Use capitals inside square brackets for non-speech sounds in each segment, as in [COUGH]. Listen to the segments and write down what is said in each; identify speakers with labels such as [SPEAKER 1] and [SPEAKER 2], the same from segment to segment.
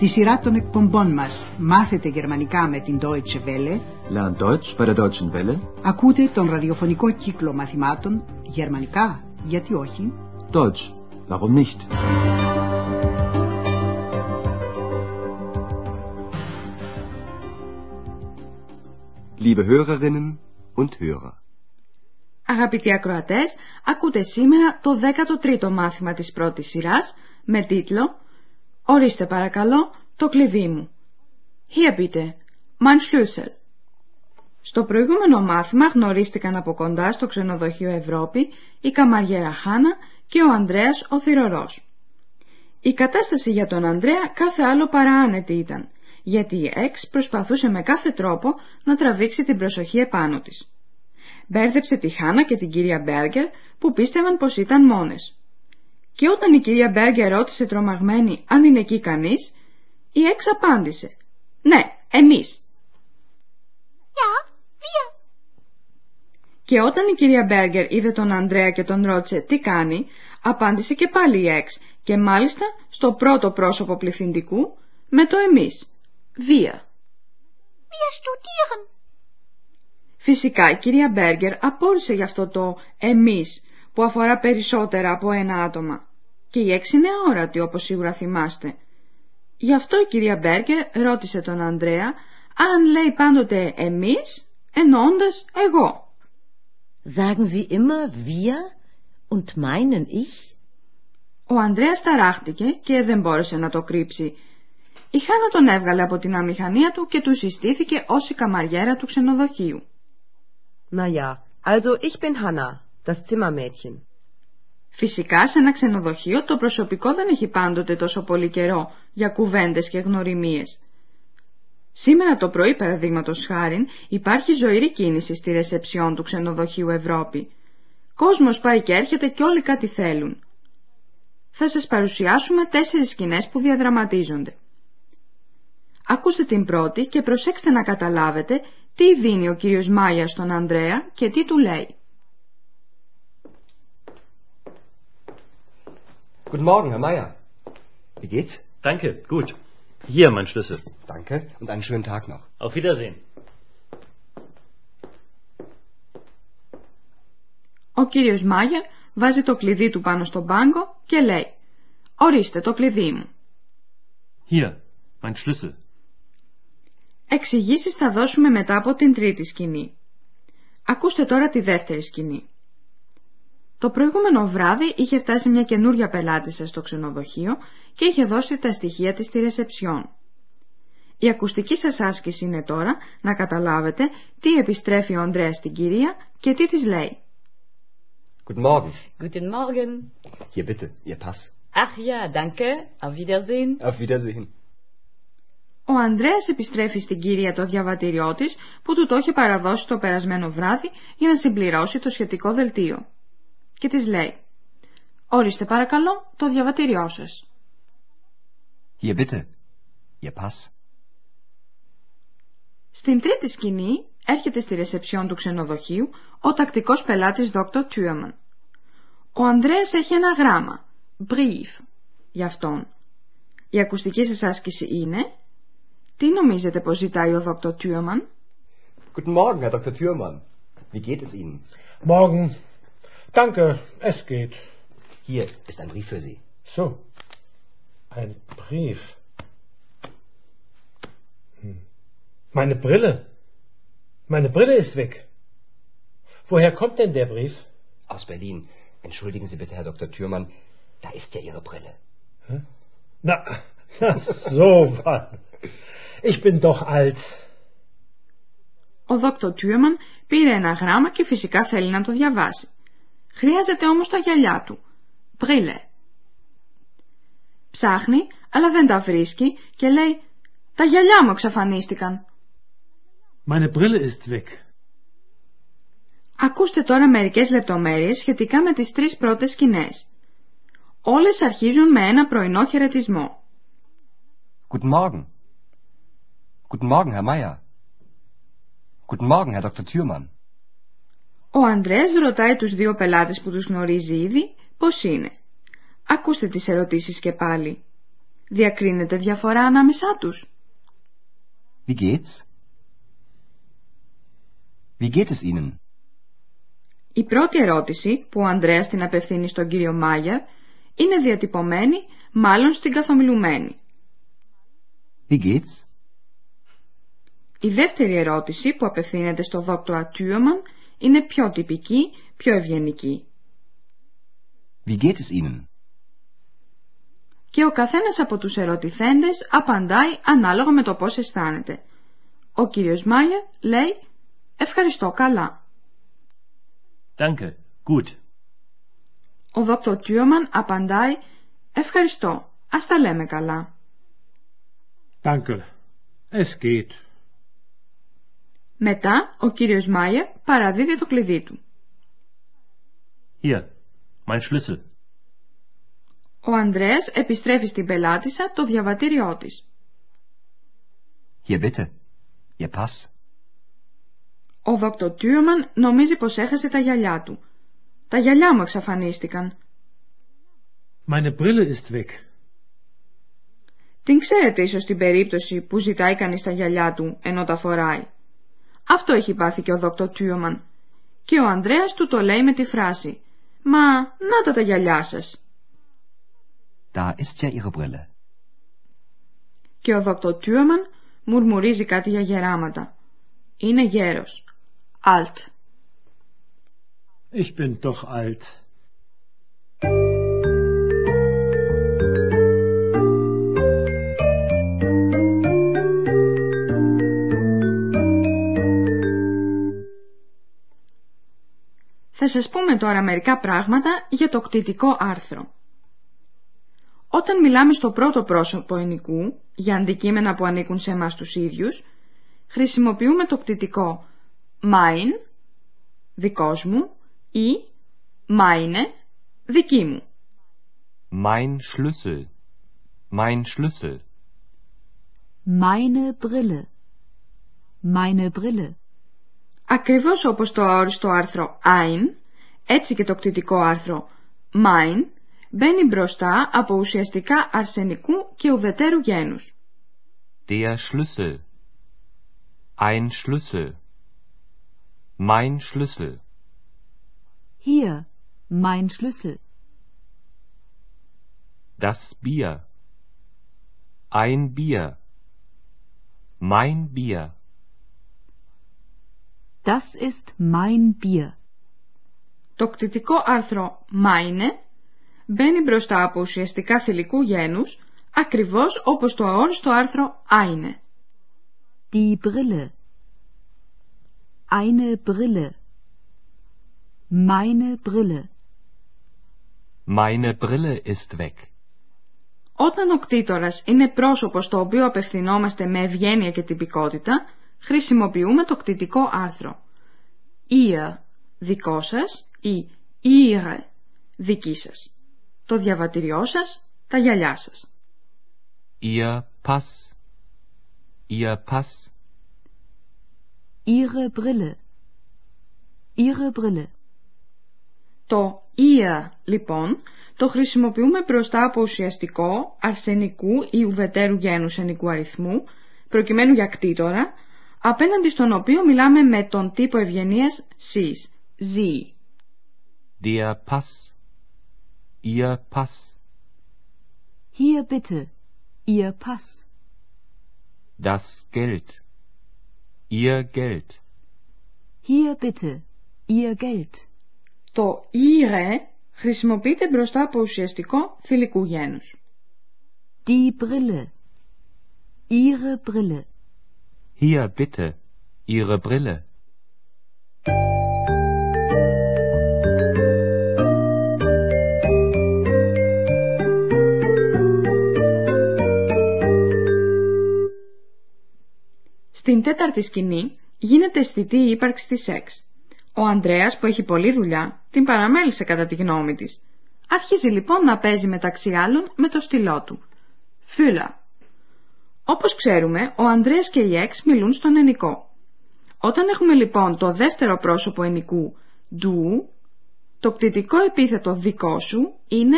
[SPEAKER 1] Στη σειρά των εκπομπών μας «Μάθετε γερμανικά με την Deutsche Welle»
[SPEAKER 2] Lern Deutsch bei der Deutschen Welle.
[SPEAKER 1] ακούτε τον ραδιοφωνικό κύκλο μαθημάτων «Γερμανικά, γιατί όχι»
[SPEAKER 2] Deutsch, warum nicht? Liebe Hörerinnen und Hörer,
[SPEAKER 3] Αγαπητοί ακροατές, ακούτε σήμερα το 13ο μάθημα της πρώτης σειράς με τίτλο «Ορίστε παρακαλώ το κλειδί μου». Hier bitte, mein Schlüssel. Στο προηγούμενο μάθημα γνωρίστηκαν από κοντά στο ξενοδοχείο Ευρώπη η καμαριέρα Χάνα και ο Ανδρέας ο θυρωρός. Η κατάσταση για τον Ανδρέα κάθε άλλο παρά άνετη ήταν, γιατί η Εξ προσπαθούσε με κάθε τρόπο να τραβήξει την προσοχή επάνω της. Μπέρδεψε τη Χάνα και την κυρία Μπέργκερ που πίστευαν πως ήταν μόνες. Και όταν η κυρία Μπέργκερ ρώτησε τρομαγμένη αν είναι εκεί κανείς, η Εξ απάντησε «Ναι, εμείς». Και όταν η κυρία Μπέργκερ είδε τον Ανδρέα και τον ρώτησε τι κάνει, απάντησε και πάλι η Εξ και μάλιστα στο πρώτο πρόσωπο πληθυντικού με το εμείς. Βία.
[SPEAKER 4] Wir studieren.
[SPEAKER 3] Φυσικά η κυρία Μπέργκερ απόρρισε γι' αυτό το «εμείς» που αφορά περισσότερα από ένα άτομα. Και η έξι είναι όρατη όπως σίγουρα θυμάστε. Γι' αυτό η κυρία Μπέργκερ ρώτησε τον Ανδρέα αν λέει πάντοτε «εμείς» εννοώντας «εγώ».
[SPEAKER 4] Sagen Sie immer wir und meinen ich?
[SPEAKER 3] Ο Ανδρέας ταράχτηκε και δεν μπόρεσε να το κρύψει. Η Χάνα τον έβγαλε από την αμηχανία του και του συστήθηκε ως η καμαριέρα του ξενοδοχείου.
[SPEAKER 5] Na ja, also ich bin Hanna, das Zimmermädchen.
[SPEAKER 3] Φυσικά σε ένα ξενοδοχείο το προσωπικό δεν έχει πάντοτε τόσο πολύ καιρό για κουβέντες και γνωριμίες. Σήμερα το πρωί, παραδείγματος χάριν, υπάρχει ζωηρή κίνηση στη ρεσεψιόν του ξενοδοχείου Ευρώπη. Κόσμος πάει και έρχεται και όλοι κάτι θέλουν. Θα σας παρουσιάσουμε τέσσερις σκηνές που διαδραματίζονται. Ακούστε την πρώτη και προσέξτε να καταλάβετε τι δίνει ο κύριος Μάιας στον Ανδρέα και τι του λέει.
[SPEAKER 6] Guten Morgen, Herr Meier. Wie geht's?
[SPEAKER 7] Danke, gut. Hier mein Schlüssel.
[SPEAKER 6] Danke und einen schönen Tag noch.
[SPEAKER 7] Auf Wiedersehen.
[SPEAKER 3] Ο κύριος Μάγερ βάζει το κλειδί του πάνω στον πάγκο και λέει «Ορίστε το κλειδί μου».
[SPEAKER 7] Hier, mein Schlüssel.
[SPEAKER 3] Εξηγήσεις θα δώσουμε μετά από την τρίτη σκηνή. Ακούστε τώρα τη δεύτερη σκηνή. Το προηγούμενο βράδυ είχε φτάσει μια καινούρια πελάτησα στο ξενοδοχείο και είχε δώσει τα στοιχεία της στη ρεσεψιόν. Η ακουστική σας άσκηση είναι τώρα να καταλάβετε τι επιστρέφει ο Ανδρέας στην κυρία και τι της λέει.
[SPEAKER 6] Guten Morgen.
[SPEAKER 8] Guten Morgen.
[SPEAKER 6] Hier bitte, Ihr Pass.
[SPEAKER 8] Ach ja, danke. Auf Wiedersehen.
[SPEAKER 6] Auf Wiedersehen.
[SPEAKER 3] Ο Ανδρέας επιστρέφει στην κυρία το διαβατήριό της που του το είχε παραδώσει το περασμένο βράδυ για να συμπληρώσει το σχετικό δελτίο. Και της λέει «Ορίστε παρακαλώ το διαβατήριό σας».
[SPEAKER 6] Hier bitte, Ihr Pass.
[SPEAKER 3] Στην τρίτη σκηνή έρχεται στη ρεσεψιόν του ξενοδοχείου ο τακτικός πελάτης Dr. Thürmann. Ο Ανδρέας έχει ένα γράμμα, brief, για αυτόν. Η ακουστική σας άσκηση είναι τι νομίζετε πως ζητάει ο Dr. Thürmann?
[SPEAKER 6] Guten Morgen, Herr Dr. Thürmann. Wie geht es Ihnen?
[SPEAKER 9] Morgen. Danke, es geht.
[SPEAKER 6] Hier ist ein Brief für Sie.
[SPEAKER 9] So. Ein Brief. Hm. Meine Brille. Meine Brille ist weg. Woher kommt denn der Brief?
[SPEAKER 6] Aus Berlin. Entschuldigen Sie bitte, Herr Dr. Thürmann. Da ist ja Ihre Brille.
[SPEAKER 9] Na, [LAUGHS] na so was. Ich bin doch alt.
[SPEAKER 3] Ο Dr. Thürmann πήρε ένα γράμμα και φυσικά θέλει να το διαβάσει. Χρειάζεται όμως τα γυαλιά του. Μπρίλε. Ψάχνει, αλλά δεν τα βρίσκει και λέει «Τα γυαλιά μου εξαφανίστηκαν».
[SPEAKER 7] Meine Brille ist weg.
[SPEAKER 3] Ακούστε τώρα μερικές λεπτομέρειες σχετικά με τις τρεις πρώτες σκηνές. Όλες αρχίζουν με ένα πρωινό χαιρετισμό.
[SPEAKER 6] Guten Morgen. Guten Morgen, Herr Meier. Guten Morgen, Herr Dr. Thürmann.
[SPEAKER 3] Ο Ανδρέας ρωτάει τους δύο πελάτες που τους γνωρίζει ήδη πώς είναι. Ακούστε τις ερωτήσεις και πάλι. Διακρίνεται διαφορά ανάμεσά τους.
[SPEAKER 6] Wie geht's? Wie geht es Ihnen?
[SPEAKER 3] Η πρώτη ερώτηση που ο Ανδρέας την απευθύνει στον κύριο Μάγερ είναι διατυπωμένη μάλλον στην καθομιλουμένη.
[SPEAKER 6] Wie geht's?
[SPEAKER 3] Η δεύτερη ερώτηση που απευθύνεται στο δόκτωρα Τιούμαν είναι πιο τυπική, πιο ευγενική.
[SPEAKER 6] Wie geht es Ihnen?
[SPEAKER 3] Και ο καθένας από τους ερωτηθέντες απαντάει ανάλογα με το πώς αισθάνεται. Ο κύριος Μάγερ λέει «Ευχαριστώ καλά».
[SPEAKER 7] Danke. Gut.
[SPEAKER 3] Ο δόκτωρ Τιούμαν απαντάει «Ευχαριστώ, ας τα λέμε καλά».
[SPEAKER 9] Danke. Es geht.
[SPEAKER 3] Μετά ο κύριος Μάιερ παραδίδει το κλειδί του.
[SPEAKER 7] Hier. Mein Schlüssel.
[SPEAKER 3] Ο Ανδρέας επιστρέφει στην πελάτησα το διαβατήριό της.
[SPEAKER 6] Hier bitte. Ihr Pass.
[SPEAKER 3] Ο δόκτωρ Τιούμαν νομίζει πως έχασε τα γυαλιά του. Τα γυαλιά μου εξαφανίστηκαν.
[SPEAKER 9] Meine Brille ist weg.
[SPEAKER 3] Την ξέρετε ίσως την περίπτωση που ζητάει κανείς τα γυαλιά του ενώ τα φοράει. Αυτό έχει πάθει και ο δόκτωρ Τιούμαν. Και ο Ανδρέας του το λέει με τη φράση «Μα, να τα τα γυαλιά σας».
[SPEAKER 6] Da ist ja Ihre Brille.
[SPEAKER 3] Και ο δόκτωρ Τιούμαν μουρμουρίζει κάτι για γεράματα. Είναι γέρος. Alt.
[SPEAKER 9] Ich bin doch alt.
[SPEAKER 3] Θα σας πούμε τώρα μερικά πράγματα για το κτητικό άρθρο. Όταν μιλάμε στο πρώτο πρόσωπο ενικού, για αντικείμενα που ανήκουν σε εμάς τους ίδιους, χρησιμοποιούμε το κτητικό mein, δικός μου, ή meine, δική μου.
[SPEAKER 6] Mein Schlüssel. Mein Schlüssel.
[SPEAKER 1] Meine Brille. Meine Brille.
[SPEAKER 3] Ακριβώς όπως το αόριστο άρθρο ein, έτσι και το κτητικό άρθρο mein, μπαίνει μπροστά από ουσιαστικά αρσενικού και ουδετέρου γένους.
[SPEAKER 6] Der Schlüssel. Ein Schlüssel. Mein Schlüssel.
[SPEAKER 1] Hier, mein Schlüssel.
[SPEAKER 6] Das Bier. Ein Bier. Mein Bier.
[SPEAKER 1] Das ist mein Bier.
[SPEAKER 3] Το κτητικό άρθρο meine μπαίνει μπροστά από ουσιαστικά θηλυκού γένους, ακριβώς όπως το αόριστο άρθρο eine.
[SPEAKER 1] Die Brille. Eine Brille. Meine Brille.
[SPEAKER 6] Meine Brille ist weg.
[SPEAKER 3] Όταν ο κτήτορας είναι πρόσωπος στο οποίο απευθυνόμαστε με ευγένεια και τυπικότητα, χρησιμοποιούμε το κτητικό άρθρο. Ihr, δικό σας, ή ihre, δική σας. Το διαβατηριό σας, τα γυαλιά σας.
[SPEAKER 6] Ihr Pass. Ihr Pass.
[SPEAKER 1] Ihre Brille. Ihre Brille.
[SPEAKER 3] Το ihr, λοιπόν, το χρησιμοποιούμε μπροστά από ουσιαστικό, αρσενικού ή ουδετέρου γένους ενικού αριθμού, προκειμένου για κτήτορα, απέναντι στον οποίο μιλάμε με τον τύπο ευγενίας σεις, ζή.
[SPEAKER 6] Der Pass. Ihr Pass.
[SPEAKER 1] Hier bitte. Ihr Pass.
[SPEAKER 6] Das Geld. Ihr Geld.
[SPEAKER 1] Hier bitte. Ihr Geld.
[SPEAKER 3] Το ihre χρησιμοποιείται μπροστά από ουσιαστικό θηλυκού γένους.
[SPEAKER 1] Die Brille. Ihre Brille.
[SPEAKER 6] Hier bitte. Ihre Brille.
[SPEAKER 3] Στην τέταρτη σκηνή γίνεται αισθητή η ύπαρξη της σεξ. Ο Ανδρέας που έχει πολλή δουλειά την παραμέλησε κατά τη γνώμη της. Αρχίζει λοιπόν να παίζει μεταξύ άλλων με το στυλό του. Φύλλα. Όπως ξέρουμε, ο Ανδρέας και η Εξ μιλούν στον ενικό. Όταν έχουμε λοιπόν το δεύτερο πρόσωπο ενικού «du», το κτητικό επίθετο δικό σου είναι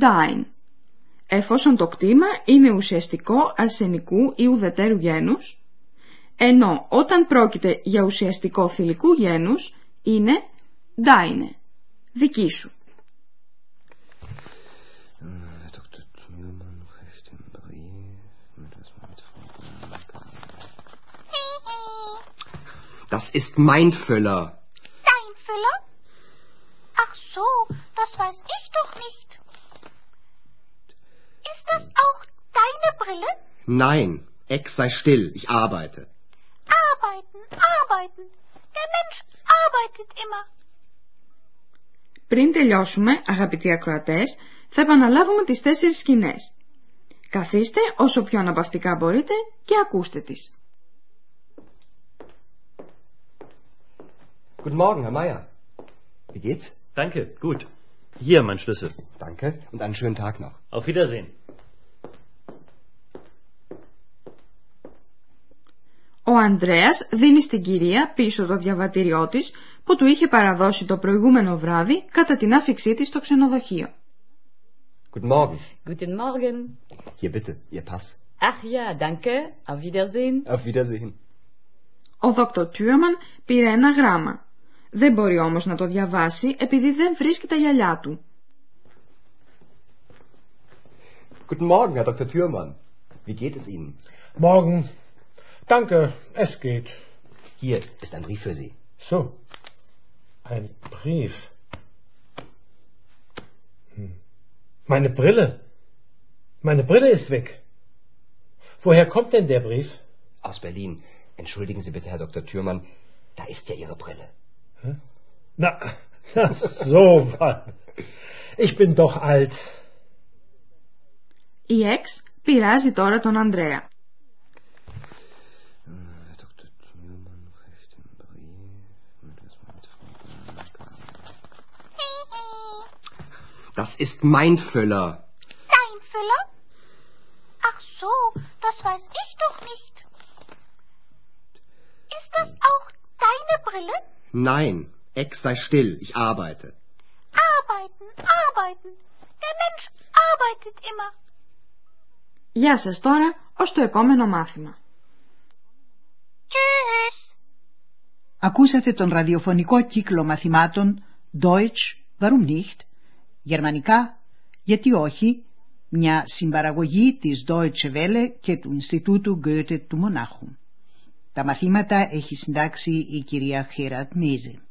[SPEAKER 3] «dein». εφόσον το κτήμα είναι ουσιαστικό αρσενικού ή ουδετέρου γένους, ενώ όταν πρόκειται για ουσιαστικό θηλυκού γένους είναι deine, δική σου.
[SPEAKER 2] Das ist mein Füller.
[SPEAKER 10] Dein Füller? Ach so, das weiß ich doch nicht. Ist das auch deine Brille?
[SPEAKER 2] Nein, Ex sei still, ich arbeite.
[SPEAKER 10] Arbeiten, arbeiten. Der Mensch arbeitet immer.
[SPEAKER 3] Πριν τελειώσουμε, αγαπητοί ακροατές, θα επαναλάβουμε τις τέσσερις σκηνές. Καθίστε όσο πιο αναπαυτικά μπορείτε και ακούστε τις.
[SPEAKER 6] Guten Morgen, Herr Meier. Wie geht's?
[SPEAKER 7] Danke, gut. Hier, mein Schlüssel.
[SPEAKER 6] Danke und einen schönen Tag noch.
[SPEAKER 7] Auf Wiedersehen.
[SPEAKER 3] Ο Ανδρέας δίνει στην κυρία πίσω το διαβατήριό της που του είχε παραδώσει το προηγούμενο βράδυ κατά την άφηξή της στο ξενοδοχείο.
[SPEAKER 6] Guten Morgen.
[SPEAKER 8] Guten Morgen.
[SPEAKER 6] Hier bitte, Ihr Pass.
[SPEAKER 8] Ach ja, danke. Auf Wiedersehen.
[SPEAKER 6] Auf Wiedersehen.
[SPEAKER 3] Ο Δόκτωρ Τιούμαν πήρε ένα γράμμα. Δεν μπορεί όμως να το διαβάσει επειδή δεν βρίσκει τα γυαλιά του.
[SPEAKER 6] Guten Morgen, Herr Dr. Thürmann. Wie geht es Ihnen?
[SPEAKER 9] Morgen. Danke, es geht.
[SPEAKER 6] Hier ist ein Brief für Sie.
[SPEAKER 9] So. Ein Brief. Hm. Meine Brille. Meine Brille ist weg. Woher kommt denn der Brief?
[SPEAKER 6] Aus Berlin. Entschuldigen Sie bitte, Herr Dr. Thürmann. Da ist ja Ihre Brille.
[SPEAKER 9] Na, [LAUGHS] na so was. Ich bin doch alt.
[SPEAKER 3] Η Εξ πειράζει τώρα τον Ανδρέα.
[SPEAKER 2] Das ist mein Füller. Nein, Ex sei still, ich arbeite.
[SPEAKER 10] Arbeiten, arbeiten. Der Mensch arbeitet immer.
[SPEAKER 3] Γεια σας τώρα, ως το επόμενο μάθημα.
[SPEAKER 10] Tschüss.
[SPEAKER 1] Ακούσατε τον ραδιοφωνικό κύκλο μαθημάτων Deutsch, warum nicht, γερμανικά, γιατί όχι, μια συμπαραγωγή της Deutsche Welle και του Ινστιτούτου Goethe του Μονάχου. Τα μαθήματα έχει συντάξει η κυρία Χέρατ Μέζε.